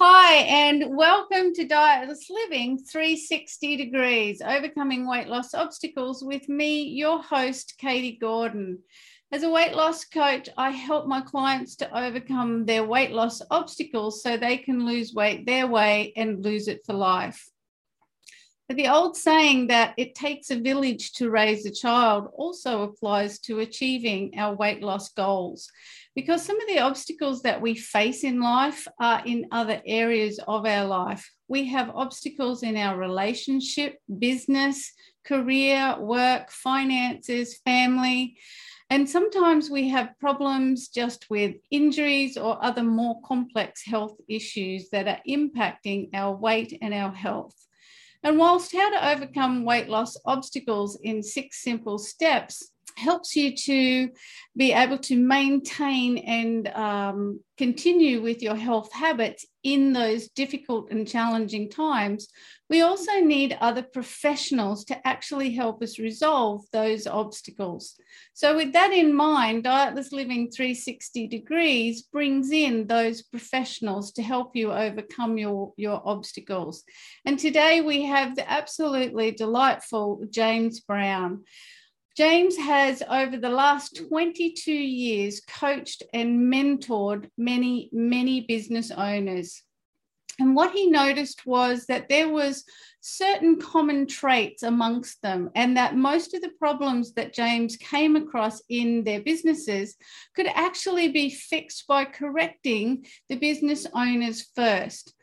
Hi, and welcome to Dietless Living 360 Degrees Overcoming Weight Loss Obstacles with me, your host, Katie Gordon. As a weight loss coach, I help my clients to overcome their weight loss obstacles so they can lose weight their way and lose it for life. But the old saying that it takes a village to raise a child also applies to achieving our weight loss goals because some of the obstacles that we face in life are in other areas of our life. We have obstacles in our relationship, business, career, work, finances, family. And sometimes we have problems just with injuries or other more complex health issues that are impacting our weight and our health. And whilst how to overcome weight loss obstacles in six simple steps helps you to be able to maintain and um, continue with your health habits in those difficult and challenging times, we also need other professionals to actually help us resolve those obstacles. So, with that in mind, Dietless Living 360 Degrees brings in those professionals to help you overcome your, your obstacles. And today we have the absolutely delightful James Browne. James has, over the last 22 years, coached and mentored many, many business owners. And what he noticed was that there was certain common traits amongst them, and that most of the problems that James came across in their businesses could actually be fixed by correcting the business owners first.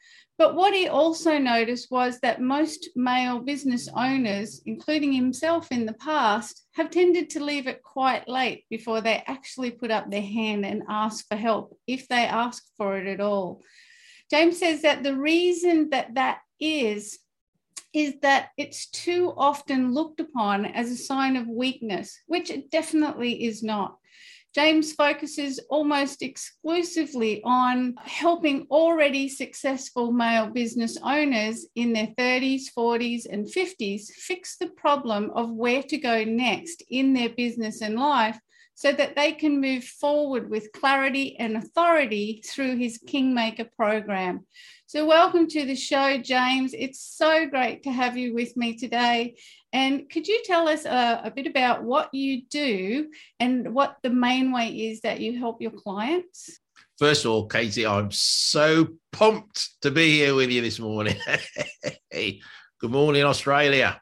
But what he also noticed was that most male business owners, including himself in the past, have tended to leave it quite late before they actually put up their hand and ask for help, if they ask for it at all. James says that the reason that that is, is that it's too often looked upon as a sign of weakness, which it definitely is not. James focuses almost exclusively on helping already successful male business owners in their 30s, 40s, and 50s fix the problem of where to go next in their business and life so that they can move forward with clarity and authority through his Kingmaker program. So, welcome to the show, James. It's so great to have you with me today. And could you tell us uh, a bit about what you do and what the main way is that you help your clients? First of all, Katie, I'm so pumped to be here with you this morning. Good morning, Australia.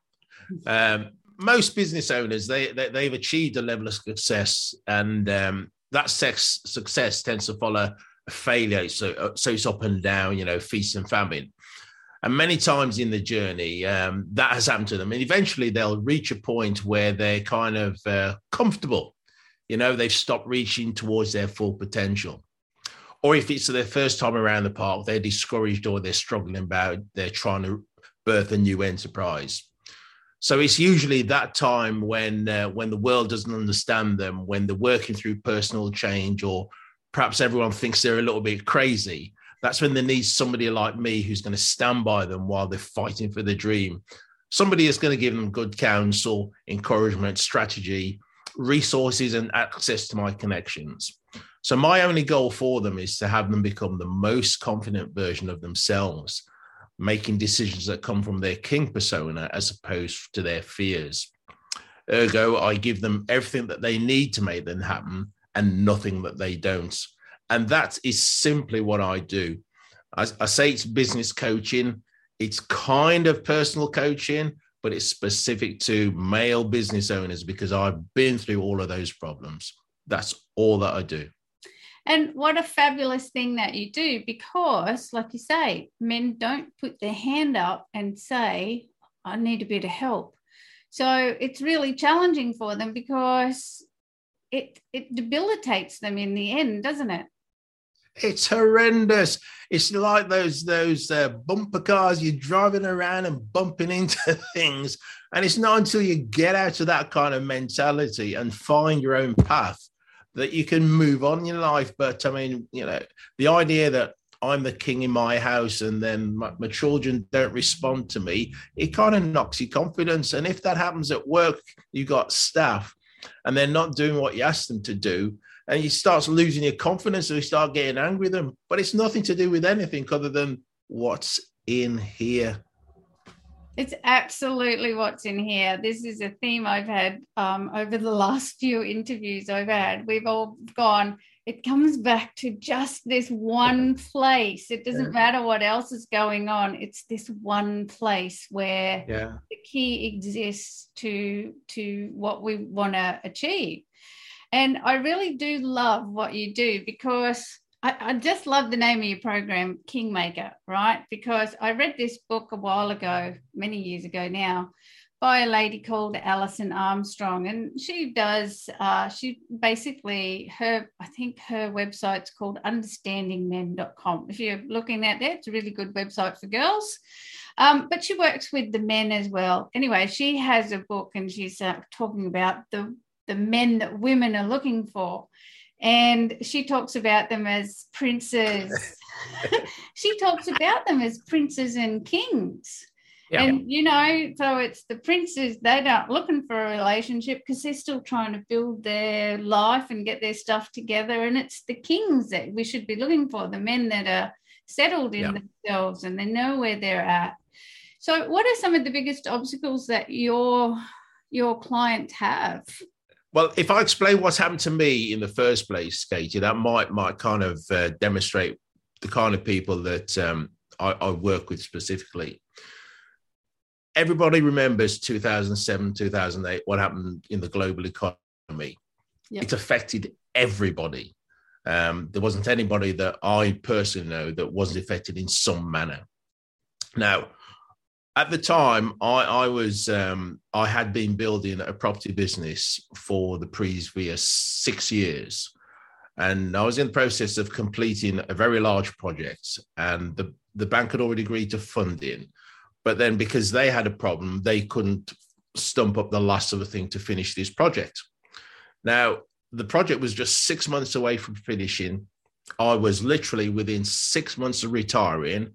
Um, most business owners they, they have achieved a level of success, and um, that sex, success tends to follow a failure. So, uh, so it's up and down, you know, feast and famine. And many times in the journey, um, that has happened to them. And eventually they'll reach a point where they're kind of uh, comfortable. You know, they've stopped reaching towards their full potential. Or if it's their first time around the park, they're discouraged or they're struggling about, they're trying to birth a new enterprise. So it's usually that time when uh, when the world doesn't understand them, when they're working through personal change, or perhaps everyone thinks they're a little bit crazy that's when they need somebody like me who's going to stand by them while they're fighting for the dream. Somebody is going to give them good counsel, encouragement, strategy, resources, and access to my connections. So, my only goal for them is to have them become the most confident version of themselves, making decisions that come from their king persona as opposed to their fears. Ergo, I give them everything that they need to make them happen and nothing that they don't. And that is simply what I do. I, I say it's business coaching, it's kind of personal coaching, but it's specific to male business owners because I've been through all of those problems. That's all that I do. And what a fabulous thing that you do because, like you say, men don't put their hand up and say, I need a bit of help. So it's really challenging for them because it it debilitates them in the end, doesn't it? It's horrendous. It's like those those uh, bumper cars you're driving around and bumping into things, and it's not until you get out of that kind of mentality and find your own path that you can move on in your life. But I mean, you know, the idea that I'm the king in my house and then my, my children don't respond to me, it kind of knocks your confidence. And if that happens at work, you got staff and they're not doing what you ask them to do, and you start losing your confidence, and you start getting angry with them. But it's nothing to do with anything other than what's in here. It's absolutely what's in here. This is a theme I've had um, over the last few interviews I've had. We've all gone, it comes back to just this one place. It doesn't matter what else is going on. It's this one place where yeah. the key exists to to what we want to achieve. And I really do love what you do because I, I, just love the name of your program, Kingmaker, right? Because I read this book a while ago, many years ago now, by a lady called Alison Armstrong. And she does, uh, she basically, her, I think her website's called understandingmen.com. If you're looking at that, it's a really good website for girls. Um, but she works with the men as well. Anyway, she has a book and she's uh, talking about the, the men that women are looking for and she talks about them as princes. she talks about them as princes and kings. Yeah. And you know, so it's the princes, they're not looking for a relationship because they're still trying to build their life and get their stuff together. And it's the kings that we should be looking for, the men that are settled in yeah. themselves and they know where they're at. So what are some of the biggest obstacles that your your clients have? Well, if I explain what's happened to me in the first place, Katie, that might might kind of uh, demonstrate the kind of people that um, I, I, work with specifically. Everybody remembers 2007, 2008, what happened in the global economy. Yep. It affected everybody. Um, there wasn't anybody that I personally know that wasn't affected in some manner. Now, at the time, I, I was um, I had been building a property business for the previous six years, and I was in the process of completing a very large project, and the the bank had already agreed to funding, but then because they had a problem, they couldn't stump up the last of the thing to finish this project. Now the project was just six months away from finishing. I was literally within six months of retiring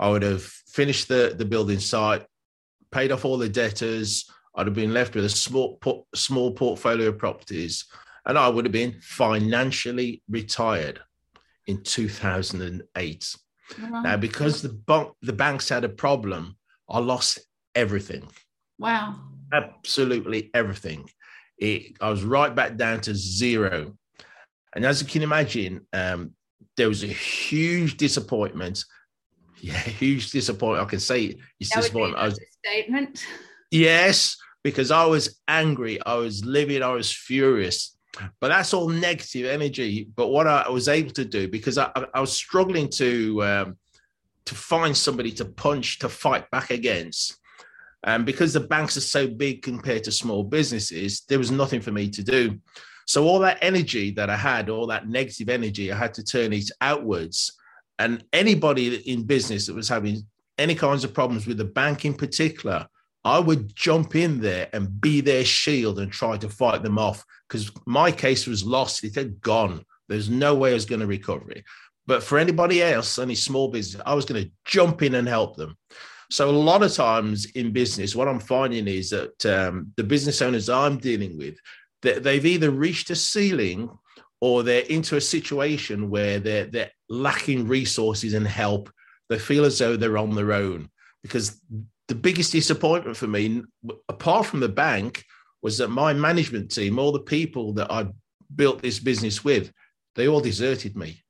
I would have finished the, the building site, paid off all the debtors. I'd have been left with a small small portfolio of properties, and I would have been financially retired in 2008. Wow. Now, because the bank the banks had a problem, I lost everything. Wow! Absolutely everything. It, I was right back down to zero, and as you can imagine, um, there was a huge disappointment yeah, huge disappointment. I can say it's that disappointment. Was, statement. Yes, because I was angry, I was livid, I was furious. But that's all negative energy. But what I was able to do, because I, I was struggling to um, to find somebody to punch to fight back against, and because the banks are so big compared to small businesses, there was nothing for me to do. So all that energy that I had, all that negative energy, I had to turn it outwards and anybody in business that was having any kinds of problems with the bank in particular, I would jump in there and be their shield and try to fight them off because my case was lost. It had gone. There's no way I was going to recover it. But for anybody else, any small business, I was going to jump in and help them. So a lot of times in business, what I'm finding is that um, the business owners I'm dealing with, that they've either reached a ceiling or they're into a situation where they're they're lacking resources and help. They feel as though they're on their own. Because the biggest disappointment for me, apart from the bank, was that my management team, all the people that I built this business with, they all deserted me.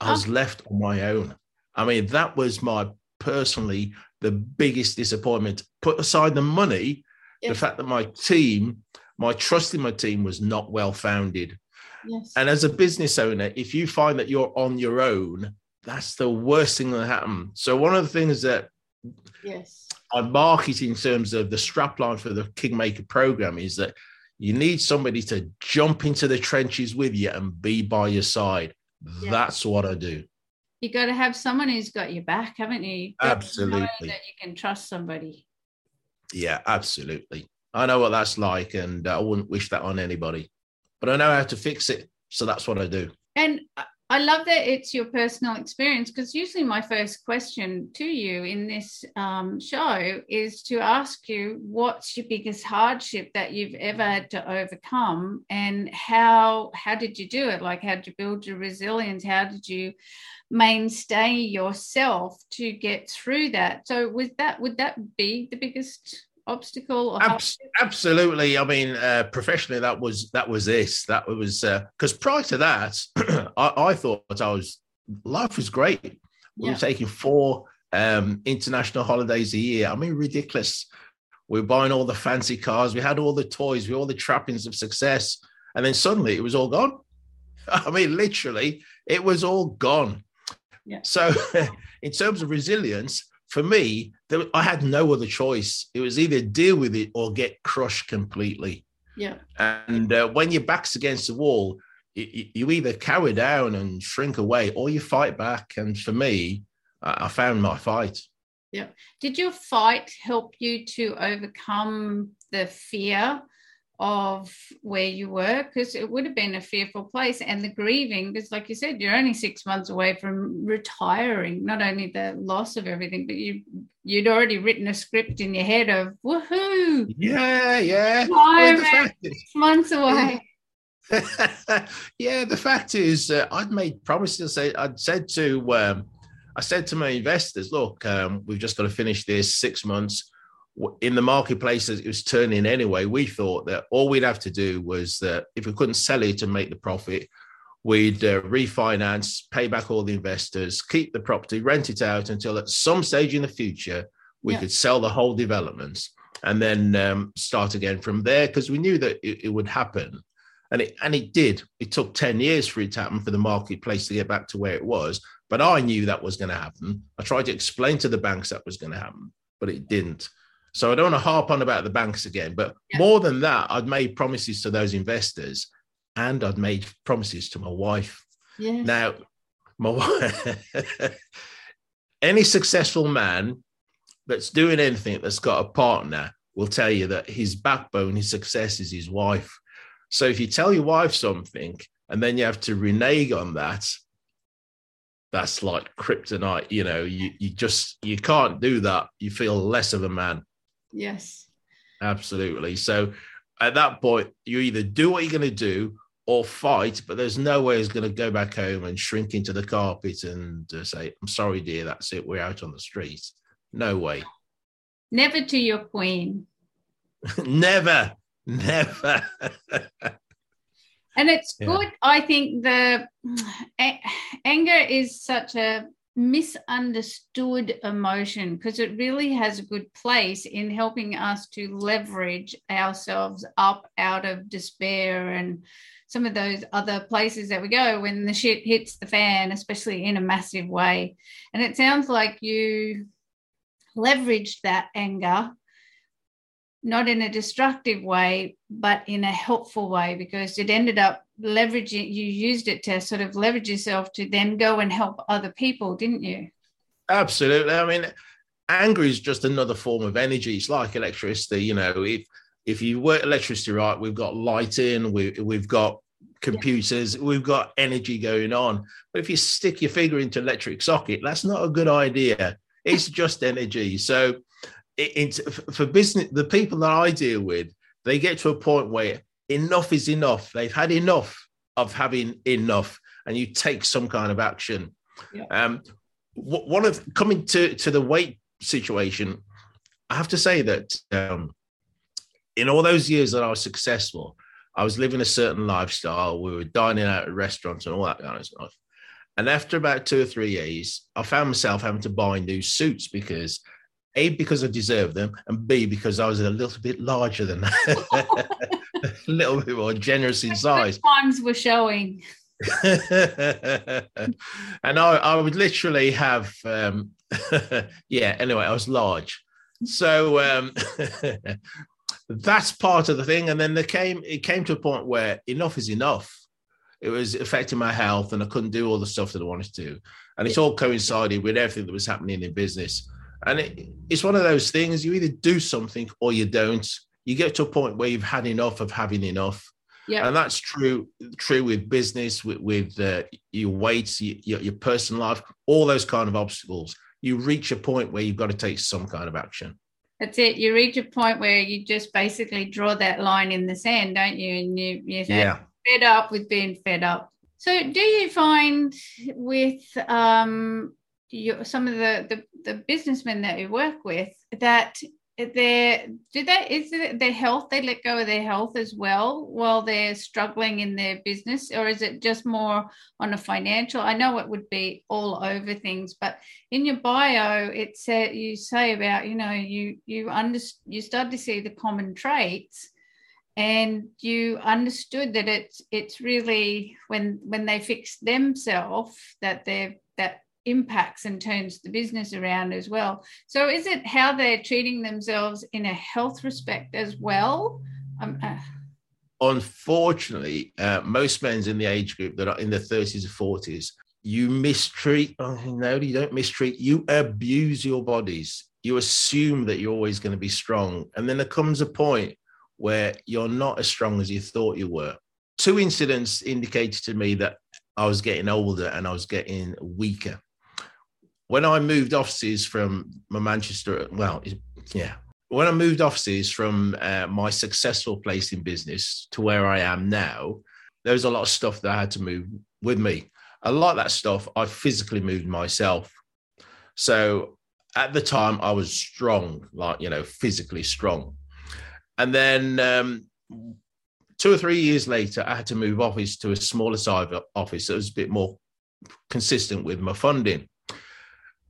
I was oh. left on my own. I mean, that was my personally the biggest disappointment. Put aside the money, the fact that my team, my trust in my team was not well founded. Yes. And as a business owner, if you find that you're on your own, that's the worst thing that happened. So one of the things that yes I market in terms of the strapline for the Kingmaker program is that you need somebody to jump into the trenches with you and be by your side. That's what I do. You got to have someone who's got your back, haven't you? absolutely. that you can trust somebody. Yeah, absolutely. I know what that's like, and I wouldn't wish that on anybody but I know how to fix it. So that's what I do. And I love that it's your personal experience because usually my first question to you in this um, show is to ask you what's your biggest hardship that you've ever had to overcome and how how did you do it? Like how did you build your resilience? How did you mainstay yourself to get through that? So would that would that be the biggest obstacle? absolutely. I mean, uh, professionally, that was that was this. That was because uh, prior to that, I, I, thought I was life was great. We yeah. were taking four um, international holidays a year. I mean, ridiculous. We were buying all the fancy cars. We had all the toys. We had all the trappings of success, and then suddenly it was all gone. I mean, literally, it was all gone. Yeah. So, in terms of resilience, for me, there, I had no other choice. It was either deal with it or get crushed completely. Yeah. And uh, when your back's against the wall, you, you, either cower down and shrink away or you fight back. And for me, I, I found my fight. Yeah. Did your fight help you to overcome the fear of where you were because it would have been a fearful place. And the grieving because like you said you're only six months away from retiring. Not only the loss of everything but you you'd already written a script in your head of woohoo! Yeah yeah. Well, six months away. Yeah the fact is uh, i'd made promises i'd said to um, i said to my investors look um, we've just got to finish this six months in the marketplace as it was turning anyway, we thought that all we'd have to do was that if we couldn't sell it and make the profit, we'd uh, refinance, pay back all the investors, keep the property, rent it out until at some stage in the future we yeah. could sell the whole developments and then um, start again from there because we knew that it, it, would happen. And it, and it did. It took 10 years for it to happen for the marketplace to get back to where it was. But I knew that was going to happen. I tried to explain to the banks that was going to happen, but it didn't. So I don't want to harp on about the banks again, but yeah. more than that, I'd made promises to those investors and I'd made promises to my wife. Yes. Now, my wife, any successful man that's doing anything that's got a partner will tell you that his backbone, his success is his wife. So if you tell your wife something and then you have to renege on that, that's like kryptonite. You know, you, you just you can't do that. You feel less of a man. Yes. Absolutely. So at that point, you either do what you're going to do or fight, but there's no way he's going to go back home and shrink into the carpet and uh, say, I'm sorry, dear, that's it. We're out on the streets. No way. Never to your queen. never, never. and it's yeah. good. I think the anger is such a misunderstood emotion because it really has a good place in helping us to leverage ourselves up out of despair and some of those other places that we go when the shit hits the fan, especially in a massive way. And it sounds like you leveraged that anger not in a destructive way, but in a helpful way because it ended up leveraging, you used it to sort of leverage yourself to then go and help other people, didn't you? Absolutely. I mean, anger is just another form of energy. It's like electricity. You know, if if you work electricity right, we've got lighting, we, we've got computers, we've got energy going on. But if you stick your finger into electric socket, that's not a good idea. It's just energy. So it's for business the people that i deal with they get to a point where enough is enough. They've had enough of having enough and you take some kind of action. Yeah. um one of coming to to the weight situation i have to say that um in all those years that i was successful i was living a certain lifestyle. We were dining out at restaurants and all that kind of stuff. And after about two or three years i found myself having to buy new suits because a, because I deserved them, and B, because I was a little bit larger than that, a little bit more generous in size. Times were showing. and I, I would literally have, um, yeah, anyway, I was large. So um, that's part of the thing. And then there came, it came to a point where enough is enough. It was affecting my health and I couldn't do all the stuff that I wanted to. And it's all coincided with everything that was happening in business. And it, it's one of those things you either do something or you don't. You get to a point where you've had enough of having enough. Yeah. And that's true true with business, with, with uh, your weights, your, your personal life, all those kind of obstacles. You reach a point where you've got to take some kind of action. That's it. You reach a point where you just basically draw that line in the sand, don't you? And you, you Yeah. fed up with being fed up. So, do you find with um, your, some of the, the the businessmen that you work with that their do they is it their health they let go of their health as well while they're struggling in their business? Or is it just more on a financial? I know it would be all over things but in your bio it said you say about you know you you under you start to see the common traits and you understood that it's it's really when when they fix themselves that they're that impacts and turns the business around as well. So, is it how they're treating themselves in a health respect as well? Um, uh, Unfortunately, uh, most men's in the age group that are in their 30s or 40s, you mistreat, oh, no, you don't mistreat, you abuse your bodies. You assume that you're always going to be strong. And then there comes a point where you're not as strong as you thought you were. Two incidents indicated to me that I was getting older and I was getting weaker when I moved offices from my Manchester, well, yeah, when I moved offices from uh, my successful place in business to where I am now, there was a lot of stuff that I had to move with me. A lot of that stuff I physically moved myself. So at the time, I was strong, like, you know, physically strong. And then um, two or three years later, I had to move office to a smaller size office that was a bit more consistent with my funding.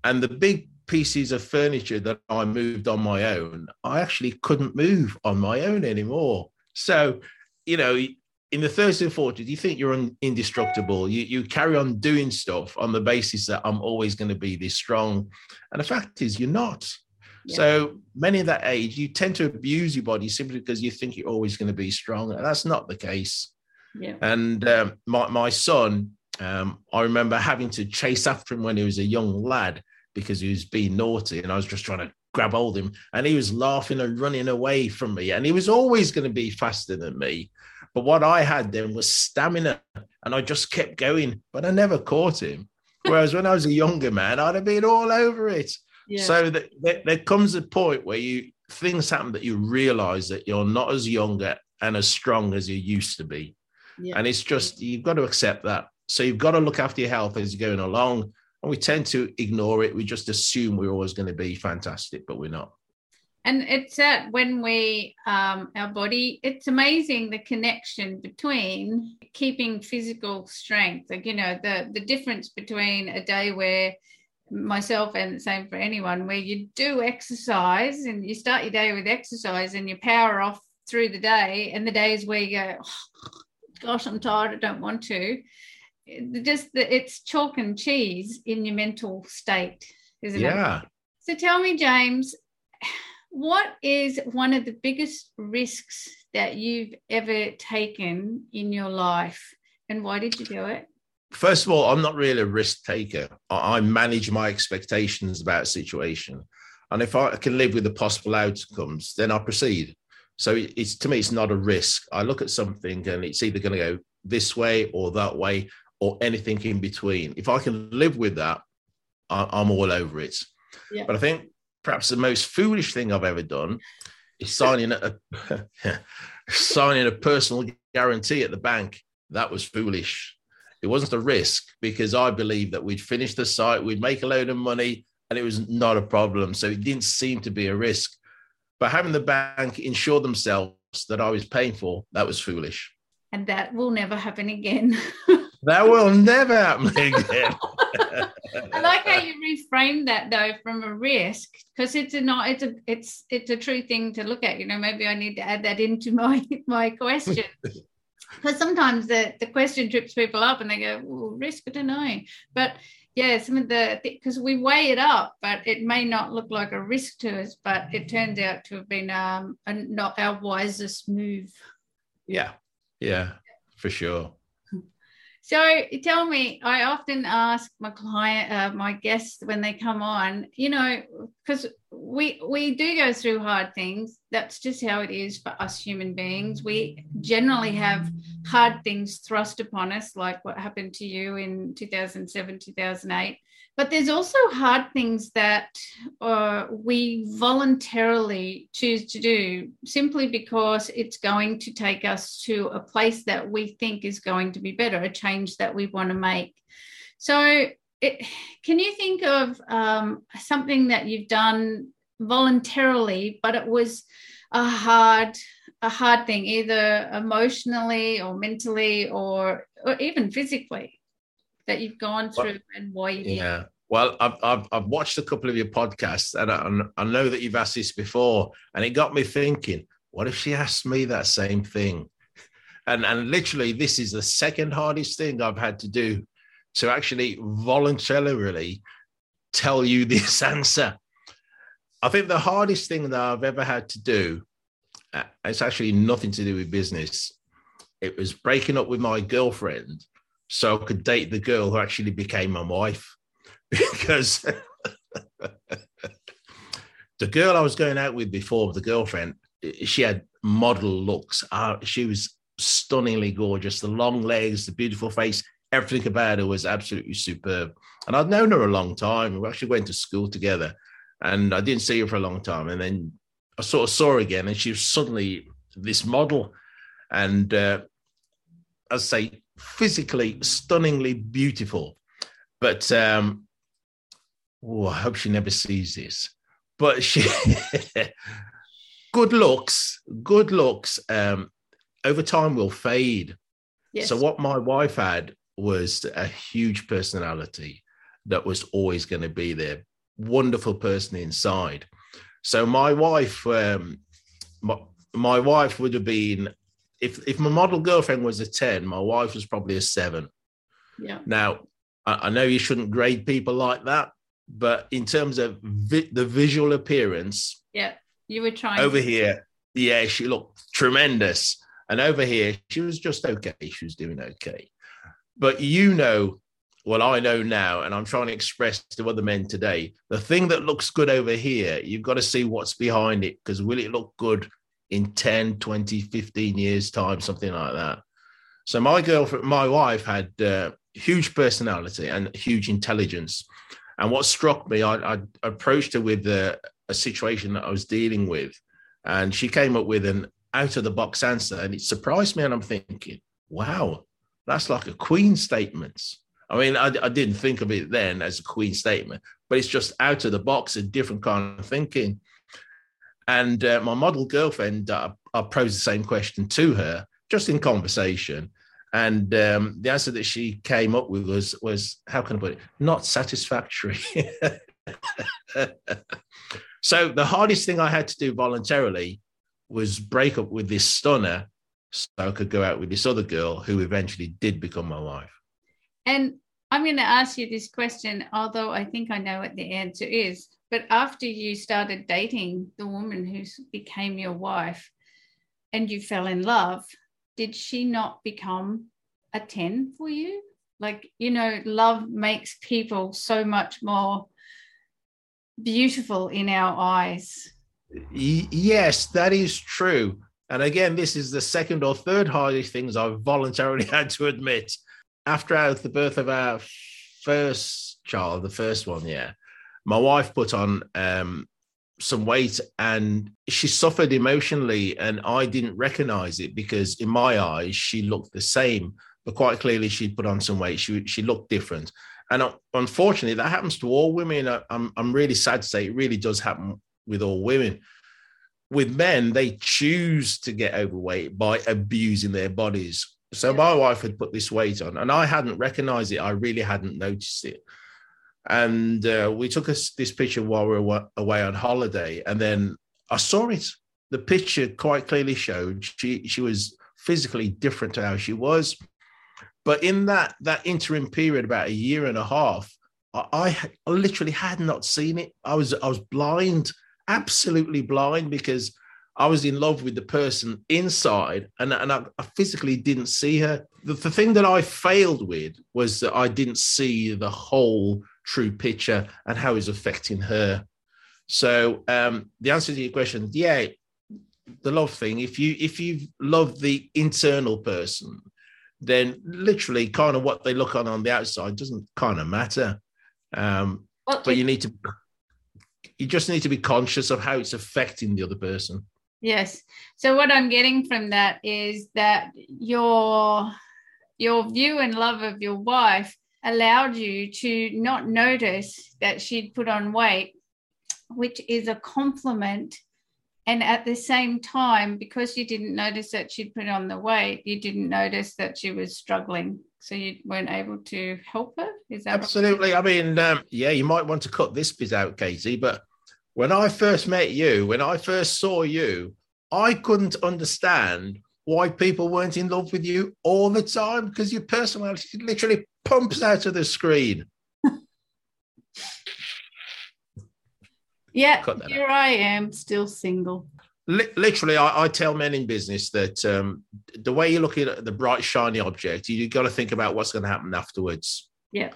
And the big pieces of furniture that I moved on my own, I actually couldn't move on my own anymore. So, you know, in the 30s and 40s, you think you're indestructible. You, you carry on doing stuff on the basis that I'm always going to be this strong. And the fact is, you're not. Yeah. So many of that age, you tend to abuse your body simply because you think you're always going to be strong. And that's not the case. Yeah. And um, my, my son, um, I remember having to chase after him when he was a young lad because he was being naughty and I was just trying to grab hold of him. And he was laughing and running away from me. And he was always going to be faster than me. But what I had then was stamina. And I just kept going but I never caught him. Whereas when I was a younger man I'd have been all over it. Yeah. so that, that there comes a point where you things happen that you realize that you're not as young and as strong as you used to be. Yeah. and it's just you've got to accept that. So you've got to look after your health as you're going along and we tend to ignore it. We just assume we're always going to be fantastic, but we're not. And it's that when we, um, our body, it's amazing the connection between keeping physical strength. Like, you know, the, the difference between a day where myself and the same for anyone, where you do exercise and you start your day with exercise and you power off through the day, and the days where you go, oh, gosh, I'm tired, I don't want to just that it's chalk and cheese in your mental state, isn't yeah. it? Yeah. So tell me, James, what is one of the biggest risks that you've ever taken in your life and why did you do it? First of all, I'm not really a risk taker. I manage my expectations about a situation. And if I can live with the possible outcomes, then I proceed. So it's to me, it's not a risk. I look at something and it's either going to go this way or that way or anything in between. If I can live with that, I, am all over it. Yeah. But I think perhaps the most foolish thing I've ever done is signing a signing a personal guarantee at the bank. That was foolish. It wasn't a risk because I believed that we'd finish the site, we'd make a load of money, and it was not a problem. So it didn't seem to be a risk. But having the bank insure themselves that I was paying for, that was foolish. And that will never happen again. That will never happen again. I like how you reframe that though from a risk because it's a not it's a it's it's a true thing to look at. You know, maybe I need to add that into my my question. Because sometimes the, the question trips people up and they go, well, risk, I don't know. But yeah, some of the because we weigh it up, but it may not look like a risk to us, but it turns out to have been um a, not our wisest move. Yeah, yeah, for sure. So tell me, I often ask my client, uh, my guests when they come on, you know, because we we do go through hard things. That's just how it is for us human beings. We generally have hard things thrust upon us, like what happened to you in 2007, 2008. But there's also hard things that uh, we voluntarily choose to do simply because it's going to take us to a place that we think is going to be better, a change that we want to make. So, it, can you think of um, something that you've done voluntarily, but it was a hard a hard thing, either emotionally or mentally or, or even physically? That you've gone through well, and why you? Yeah. Well, I've, I've, I've, watched a couple of your podcasts and I, I know that you've asked this before, and it got me thinking, what if she asked me that same thing? And, and literally, this is the second hardest thing I've had to do to actually voluntarily tell you this answer. I think the hardest thing that I've ever had to do, uh, it's actually nothing to do with business. It was breaking up with my girlfriend so I could date the girl who actually became my wife. Because the girl I was going out with before, the girlfriend, she had model looks. Uh, she was stunningly gorgeous. The long legs, the beautiful face, everything about her was absolutely superb. And I'd known her a long time. We actually went to school together, and I didn't see her for a long time. And then I sort of saw her again, and she was suddenly this model. And uh, I say, physically stunningly beautiful. But um, oh, I hope she never sees this. But she, good looks, good looks, um, over time will fade. Yes. So what my wife had was a huge personality that was always going to be there. Wonderful person inside. So my wife, um, my, my wife would have been if if my model girlfriend was a 10, my wife was probably a seven. Yeah. Now, I, I know you shouldn't grade people like that, but in terms of vi- the visual appearance, yeah, you were trying over to- here. Yeah, she looked tremendous, and over here she was just okay. She was doing okay, but you know what I know now, and I'm trying to express to other men today. The thing that looks good over here, you've got to see what's behind it because will it look good in 10, 20, 15 years' time, something like that. So my girlfriend, my wife had uh, huge personality and huge intelligence. And what struck me, I, I approached her with a, a situation that I was dealing with, and she came up with an out of the box answer, and it surprised me. And I'm thinking, wow, that's like a queen statement. I mean, I, I, didn't think of it then as a queen statement, but it's just out of the box, a different kind of thinking. And uh, my model girlfriend, uh, I posed the same question to her, just in conversation. And um, the answer that she came up with was, was how can I put it? Not satisfactory. so the hardest thing I had to do voluntarily was break up with this stunner so I could go out with this other girl who eventually did become my wife. And I'm going to ask you this question, although I think I know what the answer is. But after you started dating the woman who became your wife and you fell in love, did she not become a 10 for you? Like, you know, love makes people so much more beautiful in our eyes. Yes, that is true. And again, this is the second or third hardest things I've voluntarily had to admit. After the birth of our first child, the first one, yeah, my wife put on um, some weight and she suffered emotionally and i didn't recognize it because in my eyes she looked the same but quite clearly she'd put on some weight. She, she looked different. And uh, unfortunately that happens to all women. I'm, I'm really sad to say it really does happen with all women. With men they choose to get overweight by abusing their bodies. So my wife had put this weight on and i hadn't recognized it. I really hadn't noticed it and uh, we took us this picture while we were away on holiday, and then I saw it. The picture quite clearly showed she she was physically different to how she was, but in that that interim period, about a year and a half, I, I literally had not seen it. I was I was blind, absolutely blind, because I was in love with the person inside, and and I, I physically didn't see her. the, the thing that I failed with was that I didn't see the whole true picture and how it's affecting her. So um, the answer to your question, yeah, the love thing. If you if you love the internal person, then literally kind of what they look on on the outside doesn't kind of matter. Um, well, but you need to you just need to be conscious of how it's affecting the other person. Yes. So what I'm getting from that is that your your view and love of your wife allowed you to not notice that she'd put on weight, which is a compliment. And at the same time, because you didn't notice that she'd put on the weight, you didn't notice that she was struggling. So you weren't able to help her? Is that absolutely? I mean, um, yeah, you might want to cut this bit out, Katie, but when I first met you, when I first saw you, I couldn't understand why people weren't in love with you all the time because your personality literally pumps out of the screen. yeah, here out. I am, still single. literally, I, I, tell men in business that um, the way you're looking at the bright, shiny object, you've got to think about what's going to happen afterwards. Yeah.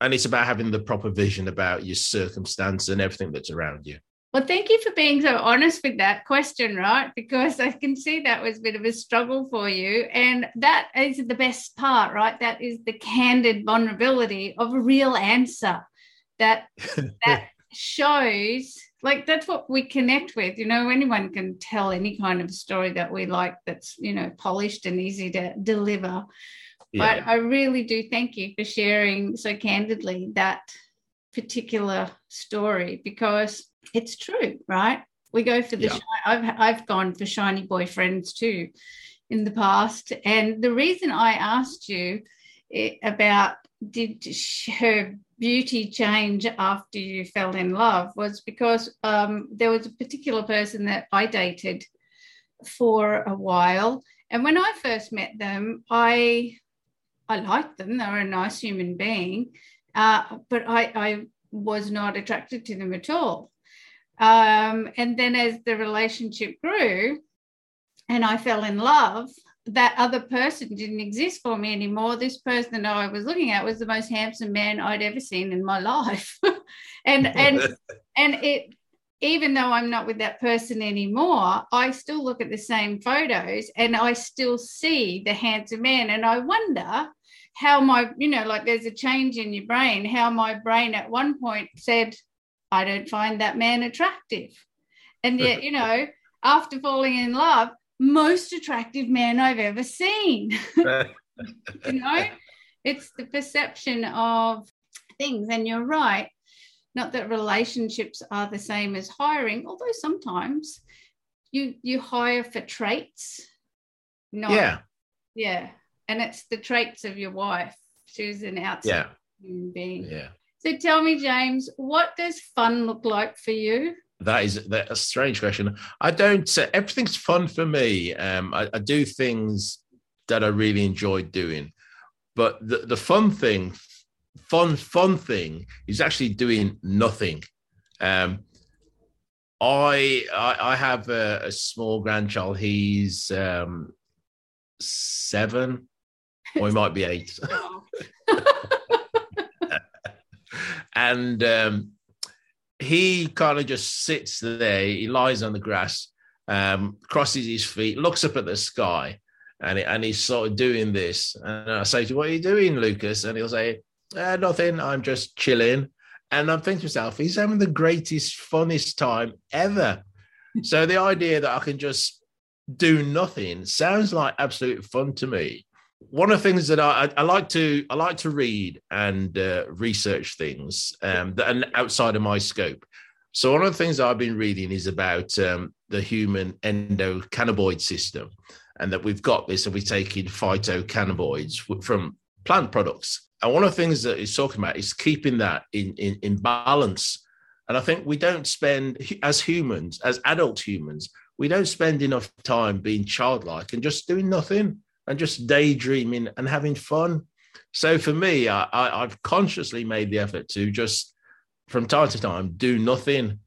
And it's about having the proper vision about your circumstance and everything that's around you. Well, thank you for being so honest with that question, right? Because I can see that was a bit of a struggle for you. And that is the best part, right? That is the candid vulnerability of a real answer that that shows like that's what we connect with. You know, anyone can tell any kind of story that we like that's, you know, polished and easy to deliver. Yeah. But I really do thank you for sharing so candidly that particular story because it's true, right? We go for the. Yeah. I've I've gone for shiny boyfriends too, in the past, and the reason I asked you eh, about did her beauty change after you fell in love was because um, there was a particular person that I dated for a while, and when I first met them, I I liked them. They were a nice human being, uh, but I, I was not attracted to them at all. Um, and then as the relationship grew and I fell in love, that other person didn't exist for me anymore. This person that I was looking at was the most handsome man I'd ever seen in my life. and and and it even though I'm not with that person anymore, I still look at the same photos and I still see the handsome man. And I wonder how my, you know, like there's a change in your brain, how my brain at one point said, I don't find that man attractive. And yet, you know, after falling in love, most attractive man I've ever seen. you know, it's the perception of things. And you're right. Not that relationships are the same as hiring, although sometimes you you hire for traits. Not, yeah. Yeah. And it's the traits of your wife. She's an outside yeah. human being. Yeah. So tell me, James, what does fun look like for you? That is that a strange question. I don't. Uh, everything's fun for me. Um, I, I, do things that I really enjoy doing, but the, the fun thing, fun fun thing, is actually doing nothing. Um, I, I, I have a, a, small grandchild. He's um, seven, or he might be eight. and um, he kind of just sits there. He lies on the grass, um, crosses his feet, looks up at the sky, and and he's sort of doing this. And I say to him, "What are you doing, Lucas?" And he'll say, eh, "Nothing. I'm just chilling." And I'm thinking to myself, he's having the greatest, funnest time ever. so the idea that I can just do nothing sounds like absolute fun to me one of the things that I, I, like to I like to read and uh, research things um, that are outside of my scope. So one of the things I've been reading is about um, the human endocannabinoid system, and that we've got this, and we're taking phytocannabinoids from plant products. And one of the things that he's talking about is keeping that in, in, in balance. And I think we don't spend, as humans, as adult humans, we don't spend enough time being childlike and just doing nothing and just daydreaming and having fun. So for me, I, I, have consciously made the effort to just from time to time do nothing.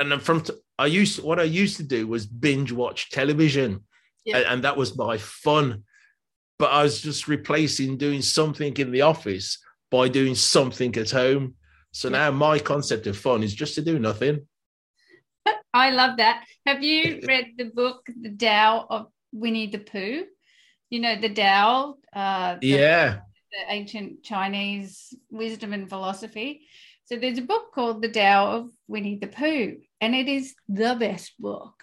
And then from t- I used what I used to do was binge watch television, yeah. and, and, that was my fun. but I was just replacing doing something in the office by doing something at home. So now my concept of fun is just to do nothing. I love that. Have you read the book, The Tao of Winnie the Pooh? You know, the Tao. Uh, the, yeah. The ancient Chinese wisdom and philosophy. So there's a book called The Tao of Winnie the Pooh, and it is the best book.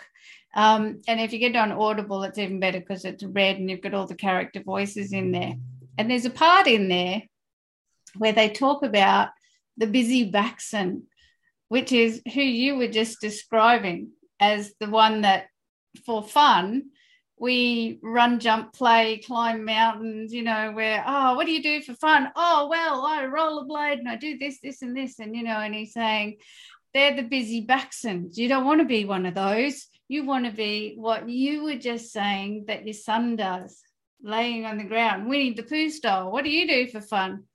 Um, and if you get it on Audible, it's even better because it's read and you've got all the character voices in there. And there's a part in there where they talk about the Bisy Backson, which is who you were just describing as the one that, for fun, we run, jump, play, climb mountains, you know, where, oh, what do you do for fun? Oh, well, I rollerblade and I do this, this, and this. And, you know, and he's saying, they're the Bisy Backsons. You don't want to be one of those. You want to be what you were just saying that your son does, laying on the ground, Winnie the Pooh style. What do you do for fun?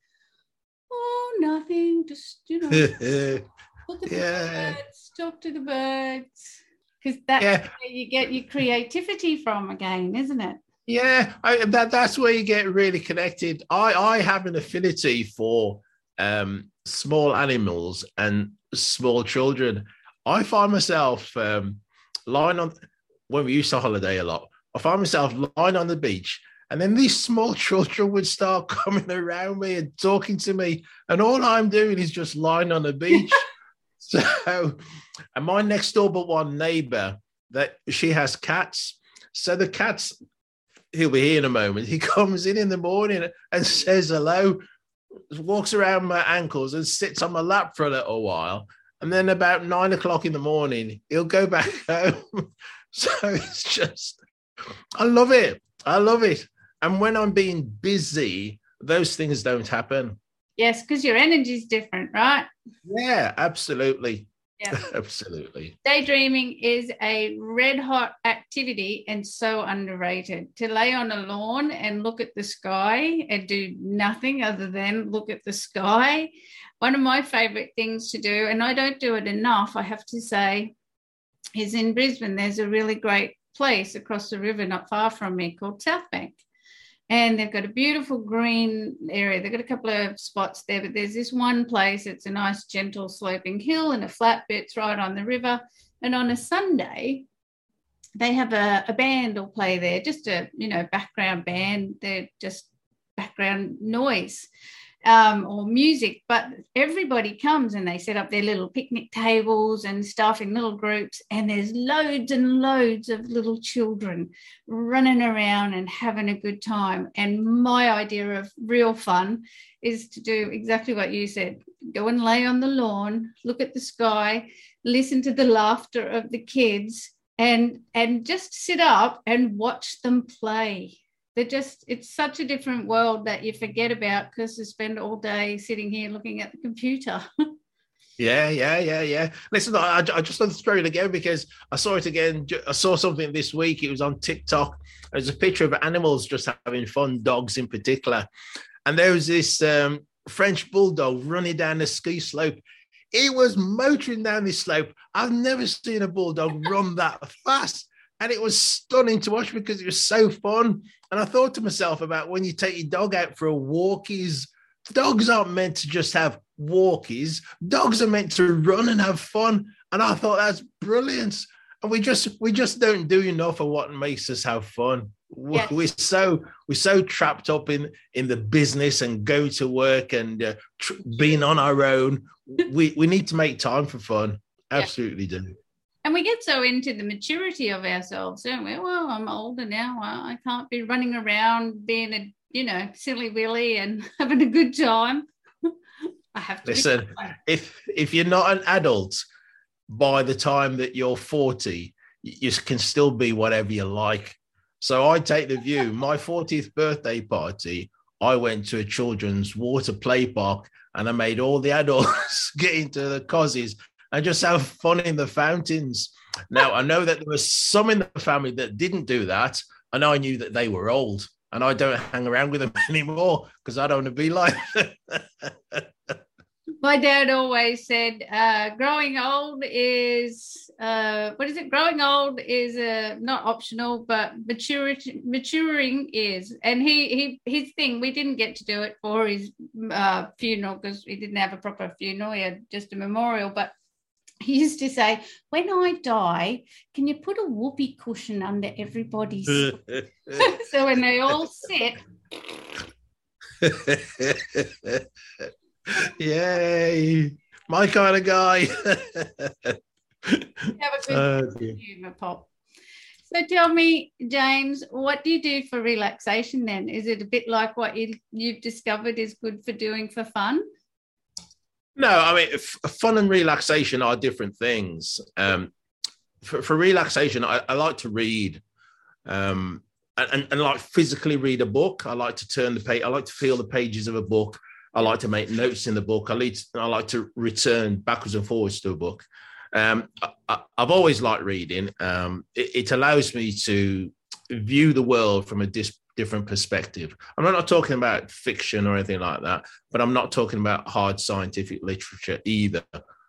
Oh, nothing. Just, you know, look at yeah. the birds, talk to the birds because that's yeah. where you get your creativity from again, isn't it? Yeah, I, that that's where you get really connected. I I have an affinity for um, small animals and small children. I find myself um, lying on when we used to holiday a lot. I find myself lying on the beach, and then these small children would start coming around me and talking to me, and all I'm doing is just lying on the beach. So, and my next door but one neighbor that she has cats. So the cats, he'll be here in a moment. He comes in in the morning and says hello, walks around my ankles and sits on my lap for a little while. And then about nine o'clock in the morning, he'll go back home. so it's just, I love it. I love it. And when I'm being busy, those things don't happen. Yes, because your energy is different, right? Yeah, absolutely. Yeah, absolutely. Daydreaming is a red hot activity and so underrated. To lay on a lawn and look at the sky and do nothing other than look at the sky. One of my favorite things to do, and I don't do it enough, I have to say, is in Brisbane. There's a really great place across the river not far from me called South Bank and they've got a beautiful green area. They've got a couple of spots there, but there's this one place. It's a nice, gentle, sloping hill and a flat bit's right on the river. And on a Sunday, they have a, a band will play there, just a you know background band. They're just background noise um, or music, but everybody comes and they set up their little picnic tables and stuff in little groups, and there's loads and loads of little children running around and having a good time. And my idea of real fun is to do exactly what you said go and lay on the lawn, look at the sky, listen to the laughter of the kids. And, and just sit up and watch them play they're just it's such a different world that you forget about because you spend all day sitting here looking at the computer. Yeah yeah yeah yeah. Listen I, I just want to throw it again because i saw it again i saw something this week. It was on tiktok. There's a picture of animals just having fun dogs in particular. And there was this um, french bulldog running down the ski slope. He was motoring down this slope. I've never seen a bulldog run that fast and it was stunning to watch because it was so fun. And I thought to myself about when you take your dog out for a walkies, dogs aren't meant to just have walkies. Dogs are meant to run and have fun. And I thought that's brilliant. And we just we just don't do enough of what makes us have fun. Yes. We're so we're so trapped up in in the business and go to work and uh, tr- being on our own. we we need to make time for fun. Absolutely do. And we get so into the maturity of ourselves, don't we? Well, I'm older now. I can't be running around being a, you know, silly willy and having a good time. I have to listen. If if you're not an adult by the time that you're 40, you can still be whatever you like. So I take the view. My 40th birthday party, I went to a children's water play park and I made all the adults get into the cozies and just have fun in the fountains. Now, I know that there was some in the family that didn't do that, and I knew that they were old, and I don't hang around with them anymore because I don't want to be like. My dad always said, uh, "Growing old is uh, what is it? Growing old is uh, not optional, but maturity, maturing is." And he, he, his thing. We didn't get to do it for his uh, funeral because he didn't have a proper funeral. He had just a memorial, but he used to say, "When I die, can you put a whoopee cushion under everybody's so when they all sit." Yay! My kind of guy. have a good oh, humor pop. So tell me, James, what do you do for relaxation then? Is it a bit like what you, you've discovered is good for doing for fun? No, I mean, f- fun and relaxation are different things. Um, for, for, relaxation, I, I, like to read um, and, and, and, like physically read a book. I like to turn the page, I like to feel the pages of a book. I like to make notes in the book. I, lead, I like to return backwards and forwards to a book. Um, I, have always liked reading. Um, it, it, allows me to view the world from a dis- different perspective. I'm not talking about fiction or anything like that, but I'm not talking about hard scientific literature either.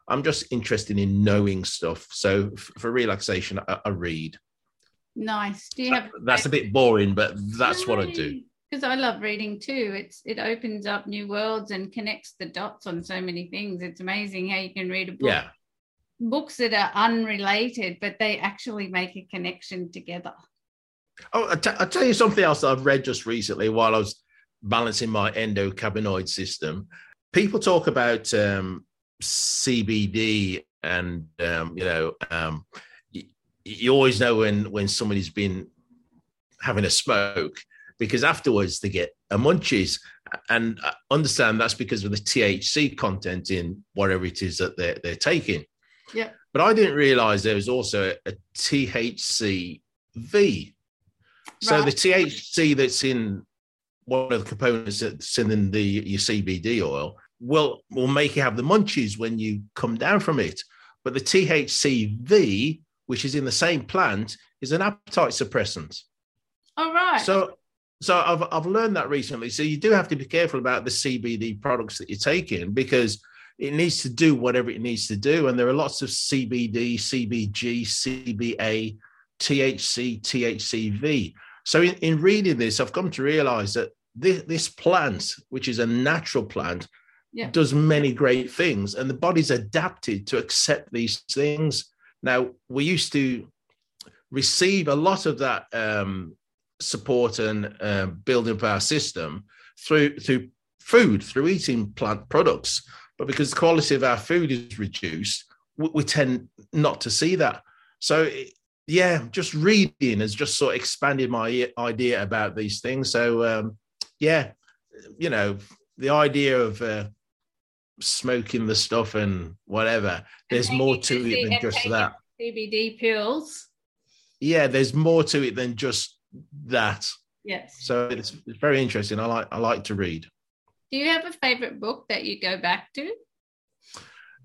I'm just interested in knowing stuff. So f- for relaxation, I, I, read. Nice. Do you have? That's a bit boring, but that's no, what I do. Because I love reading too. It's it opens up new worlds and connects the dots on so many things. It's amazing how you can read a book. Yeah. Books that are unrelated, but they actually make a connection together. Oh, I'll, t- I'll tell you something else that I've read just recently while I was balancing my endocannabinoid system. People talk about um, CBD, and um, you know, um, you, you always know when when somebody's been having a smoke because afterwards they get a munchies and I understand that's because of the THC content in whatever it is that they're, they're taking. Yeah. But I didn't realize there was also a, a THCV so right. the THC that's in one of the components that's in the your CBD oil will will make you have the munchies when you come down from it. But the THCV, which is in the same plant, is an appetite suppressant. All right. So so I've I've learned that recently. So you do have to be careful about the CBD products that you're taking because it needs to do whatever it needs to do. And there are lots of CBD, CBG, CBA, THC, THCV. So in, in reading this, I've come to realize that this, this plant, which is a natural plant, yeah. does many great things, and the body's adapted to accept these things. Now, we used to receive a lot of that um, support and uh, building of our system through through food, through eating plant products. But because the quality of our food is reduced, we, we tend not to see that. So yeah, just reading has just sort of expanded my idea about these things. So um, yeah, you know, the idea of uh, smoking the stuff and whatever, there's more to it than just that. CBD pills. Yeah, there's more to it than just that. Yes. So it's, it's very interesting. I like I like to read. Do you have a favorite book that you go back to?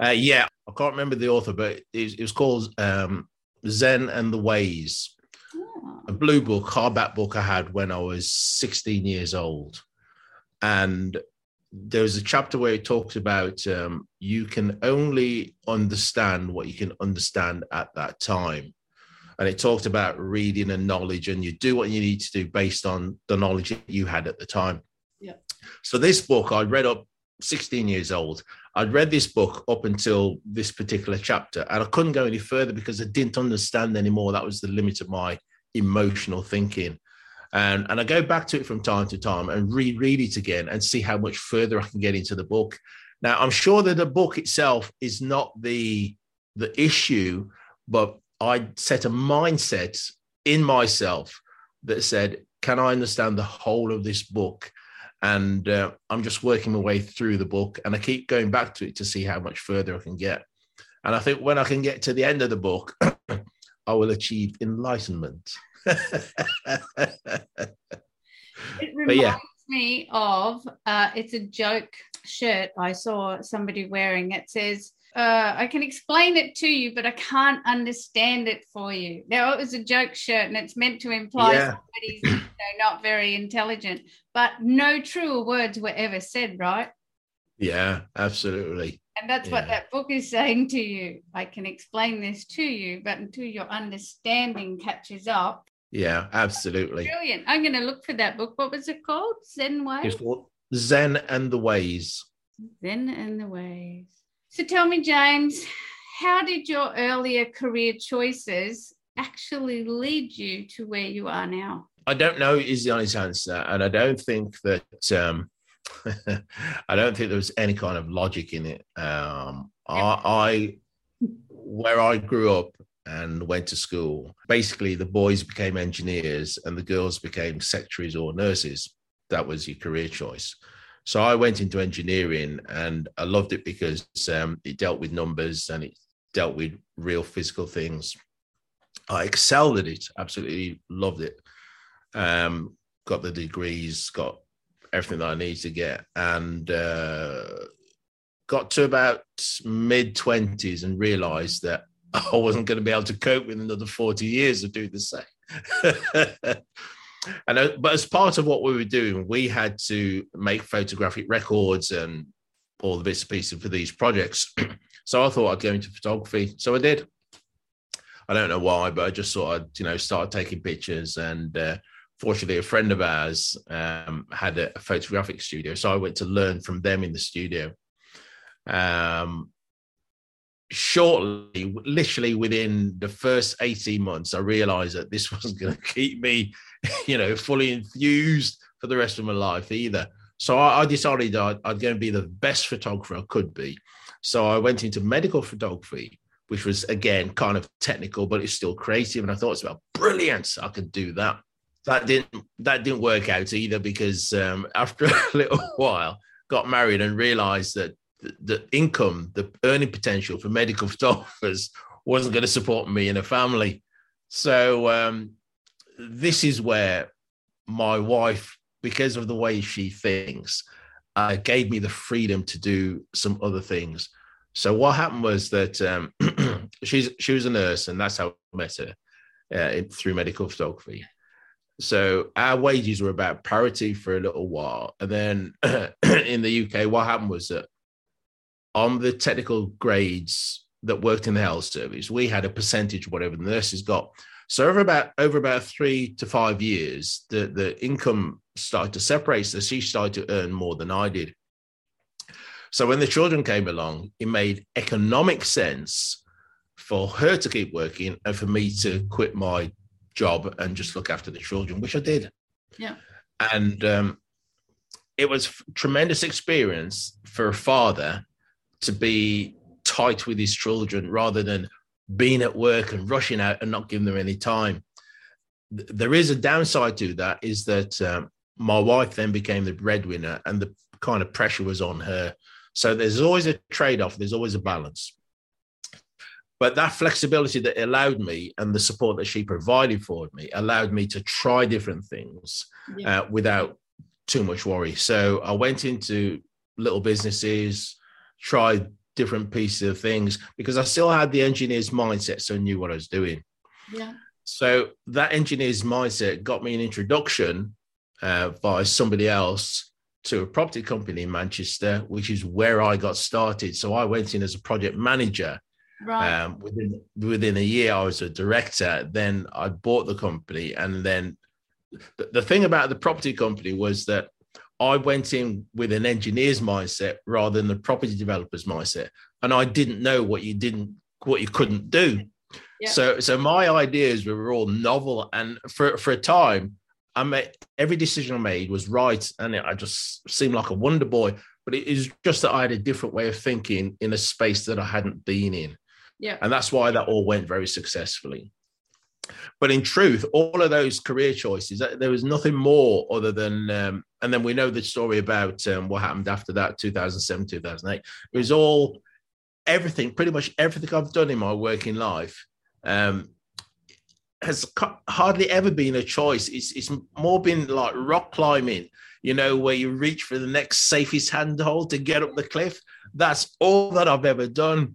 Uh, yeah, I can't remember the author, but it, it was called um, Zen and the Ways, oh. a blue book, hardback book I had when I was 16 years old. And there was a chapter where it talks about um, you can only understand what you can understand at that time. And it talked about reading and knowledge, and you do what you need to do based on the knowledge that you had at the time. Yeah. So this book I read up 16 years old. I'd read this book up until this particular chapter, and I couldn't go any further because I didn't understand anymore. That was the limit of my emotional thinking. And, and I go back to it from time to time and reread it again and see how much further I can get into the book. Now, I'm sure that the book itself is not the, the issue, but I set a mindset in myself that said, Can I understand the whole of this book? And uh, I'm just working my way through the book, and I keep going back to it to see how much further I can get. And I think when I can get to the end of the book, I will achieve enlightenment. it reminds yeah. Me of uh, it's a joke shirt I saw somebody wearing. It says uh, I can explain it to you, but I can't understand it for you. Now, it was a joke shirt and it's meant to imply yeah. somebody's you know, not very intelligent, but no truer words were ever said, right? Yeah, absolutely. And that's yeah. what that book is saying to you. I can explain this to you, but until your understanding catches up. Yeah, absolutely. Brilliant. I'm going to look for that book. What was it called? Zen Ways? Zen and the Ways. Zen and the Ways. So tell me, James, how did your earlier career choices actually lead you to where you are now? I don't know is the honest answer, and I don't think that um, I don't think there was any kind of logic in it. Um, I, I, where I grew up and went to school, basically the boys became engineers and the girls became secretaries or nurses. That was your career choice. So I went into engineering and I loved it because um, it dealt with numbers and it dealt with real physical things. I excelled at it, absolutely loved it. Um, got the degrees, got everything that I need to get, and uh, got to about mid twenties and realised that I wasn't going to be able to cope with another forty years of doing the same. and uh, but as part of what we were doing, we had to make photographic records and all the bits and pieces for these projects. so I thought I'd go into photography. So I did. I don't know why, but I just thought I'd you know start taking pictures and. Uh, fortunately, a friend of ours um, had a, a, photographic studio, so I went to learn from them in the studio. Um, shortly, literally within the first 18 months, I realized that this wasn't going to keep me, you know, fully enthused for the rest of my life either. So I, I decided I'd, I'd going to be the best photographer I could be. So I went into medical photography, which was again kind of technical, but it's still creative. And I thought it's about brilliant. I could do that that didn't that didn't work out either because um, after a little while got married and realized that the, income the earning potential for medical photographers wasn't going to support me and a family. So um, this is where my wife because of the way she thinks uh, gave me the freedom to do some other things. So what happened was that um, she's she was a nurse and that's how i met her uh, through medical photography. So our wages were about parity for a little while. And then in the UK, what happened was that on the technical grades that worked in the health service, we had a percentage whatever the nurses got. So over about over about three to five years, the, the income started to separate. So she started to earn more than I did. So when the children came along, it made economic sense for her to keep working and for me to quit my job and just look after the children, which I did. Yeah. And um, it was tremendous experience for a father to be tight with his children rather than being at work and rushing out and not giving them any time. There is a downside to that is that um, my wife then became the breadwinner and the kind of pressure was on her. So there's always a trade off, there's always a balance. But that flexibility that allowed me and the support that she provided for me allowed me to try different things yeah. uh, without too much worry. So I went into little businesses, tried different pieces of things because I still had the engineer's mindset, so I knew what I was doing. Yeah. So that engineer's mindset got me an introduction uh, by somebody else to a property company in Manchester, which is where I got started. So I went in as a project manager Right. Um, within within a year, I was a director. Then I bought the company, and then the, the thing about the property company was that I went in with an engineer's mindset rather than the property developer's mindset, and I didn't know what you didn't what you couldn't do. Yeah. So so my ideas were all novel, and for for a time, I made every decision I made was right, and I just seemed like a wonder boy. But it is just that I had a different way of thinking in a space that I hadn't been in. Yeah. And that's why that all went very successfully. But in truth, all of those career choices, there was nothing more other than, um, and then we know the story about um, what happened after that, 2007, 2008. It was all, everything, pretty much everything I've done in my working life um, has hardly ever been a choice. It's, it's more been like rock climbing, you know, where you reach for the next safest handhold to get up the cliff. That's all that I've ever done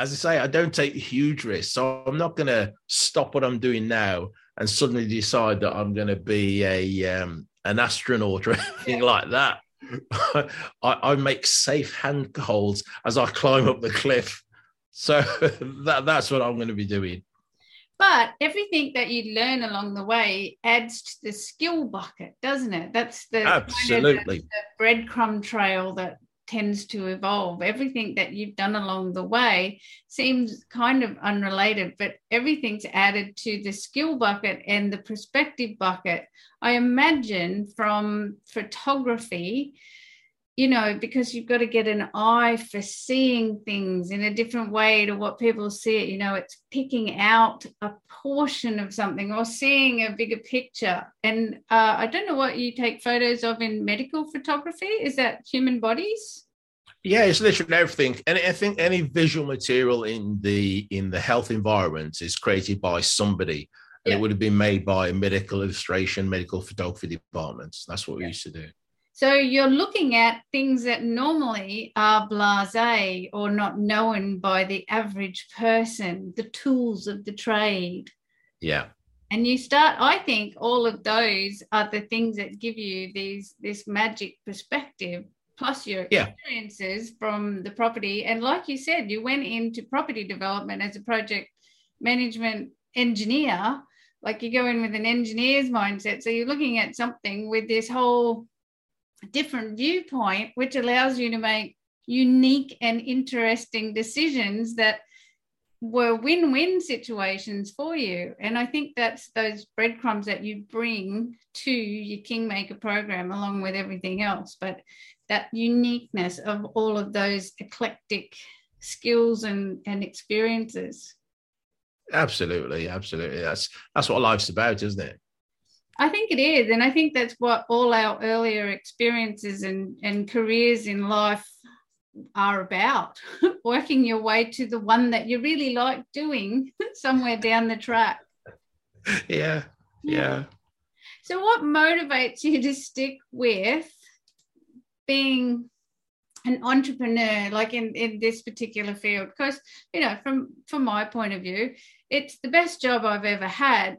as I say, I don't take huge risks. So I'm not going to stop what I'm doing now and suddenly decide that I'm going to be a um, an astronaut or anything like that. I, I make safe handholds as I climb up the cliff. So that, that's what I'm going to be doing. But everything that you learn along the way adds to the skill bucket, doesn't it? That's the absolutely kind of the, the breadcrumb trail that tends to evolve. Everything that you've done along the way seems kind of unrelated, but everything's added to the skill bucket and the perspective bucket. I imagine from photography you know, because you've got to get an eye for seeing things in a different way to what people see it. You know, it's picking out a portion of something or seeing a bigger picture. And uh, I don't know what you take photos of in medical photography. Is that human bodies? Yeah, it's literally everything. And I think any visual material in the in the health environment is created by somebody. Yeah. it would have been made by a medical illustration, medical photography departments. That's what we used to do. So you're looking at things that normally are blase or not known by the average person, the tools of the trade. Yeah. And you start, I think all of those are the things that give you these this magic perspective, plus your yeah. experiences from the property. And like you said, you went into property development as a project management engineer. Like you go in with an engineer's mindset. So you're looking at something with this whole different viewpoint, which allows you to make unique and interesting decisions that were win-win situations for you. And i think that's those breadcrumbs that you bring to your kingmaker program along with everything else. But that uniqueness of all of those eclectic skills and, and experiences. Absolutely absolutely. That's that's what life's about isn't it I think it is. And I think that's what all our earlier experiences and, and careers in life are about working your way to the one that you really like doing somewhere down the track. Yeah. Yeah. So, what motivates you to stick with being an entrepreneur like in in this particular field because you know from from my point of view it's the best job i've ever had.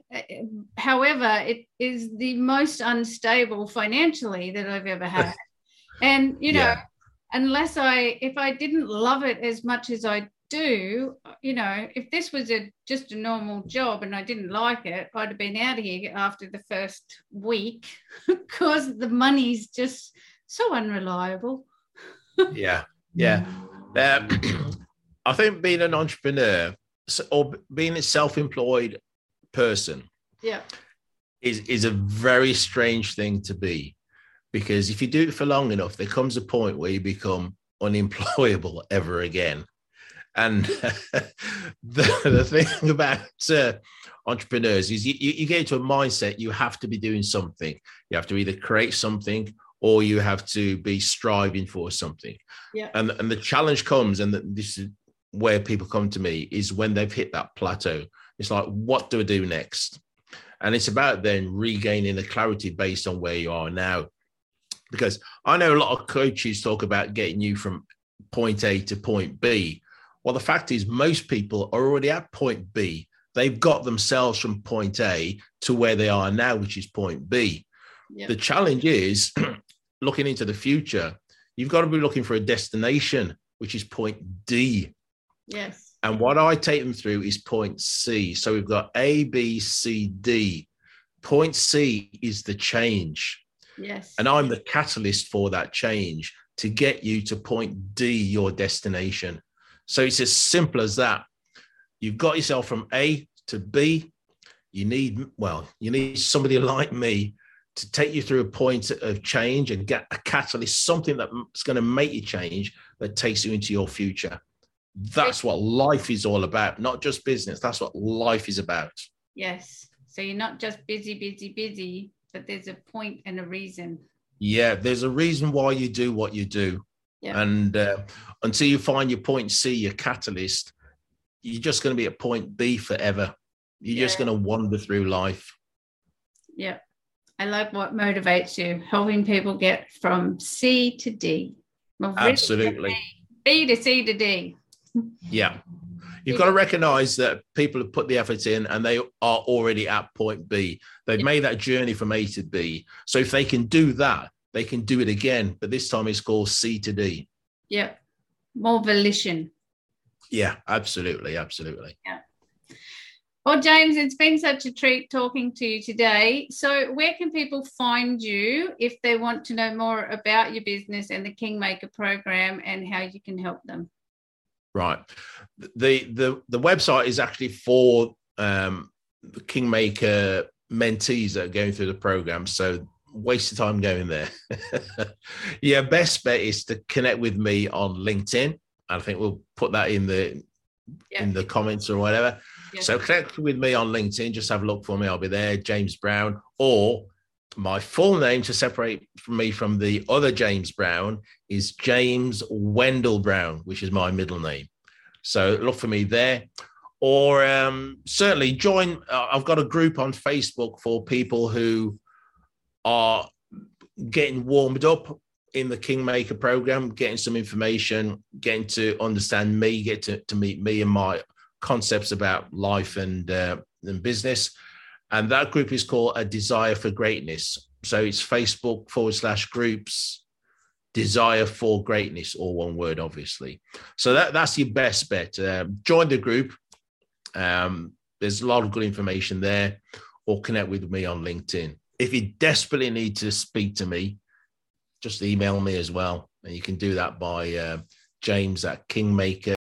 However it is the most unstable financially that i've ever had. And you know yeah. unless i if i didn't love it as much as i do you know if this was a just a normal job and i didn't like it i'd have been out of here after the first week because the money's just so unreliable. Yeah, yeah. Um, I think being an entrepreneur or being a self-employed person, yeah, is is a very strange thing to be, because if you do it for long enough, there comes a point where you become unemployable ever again. And the, the thing about uh, entrepreneurs is you, you, you get into a mindset you have to be doing something. You have to either create something or you have to be striving for something. Yeah. And and the challenge comes, and this is where people come to me is when they've hit that plateau. It's like, what do I do next? And it's about then regaining the clarity based on where you are now. Because I know a lot of coaches talk about getting you from point A to point B. Well, the fact is, most people are already at point B. They've got themselves from point A to where they are now, which is point B. Yep. The challenge is looking into the future, you've got to be looking for a destination, which is point D. Yes. And what I take them through is point C. So we've got A, B, C, D. Point C is the change. Yes. And I'm the catalyst for that change to get you to point D, your destination. So it's as simple as that. You've got yourself from A to B. You need, well, you need somebody like me to take you through a point of change and get a catalyst, something that's going to make you change that takes you into your future. That's what life is all about, not just business. That's what life is about. Yes. So you're not just busy, busy, busy, but there's a point and a reason. Yeah, there's a reason why you do what you do. Yeah. And uh, until you find your point C, your catalyst, you're just going to be at point B forever. You're yeah. just going to wander through life. Yeah. I like what motivates you, helping people get from C to D. Well, Absolutely. B to C to D. Yeah. You've got to recognize that people have put the effort in and they are already at point B. They've yeah. made that journey from A to B. So if they can do that, they can do it again, but this time it's called C to D. Yeah. More volition. Yeah, absolutely. Absolutely. Yeah. Well, James, it's been such a treat talking to you today. So, where can people find you if they want to know more about your business and the Kingmaker program and how you can help them? Right. The the the website is actually for um, the Kingmaker mentees that are going through the program. So waste of time going there. yeah, best bet is to connect with me on LinkedIn. I think we'll put that in the yeah. in the comments or whatever. Yeah. So connect with me on LinkedIn. Just have a look for me. I'll be there, James Browne, or my full name to separate from me from the other James Brown is James Wendell Browne, which is my middle name. So look for me there. Or um, certainly join. Uh, I've got a group on Facebook for people who are getting warmed up in the Kingmaker program, getting some information, getting to understand me, get to, to meet me and my concepts about life and uh, and business. And that group is called A Desire for Greatness. So it's Facebook forward slash groups, Desire for Greatness, all one word, obviously. So that, that's your best bet. Um, join the group. Um, there's a lot of good information there, or connect with me on LinkedIn. If you desperately need to speak to me, just email me as well. And you can do that by uh, james at kingmaker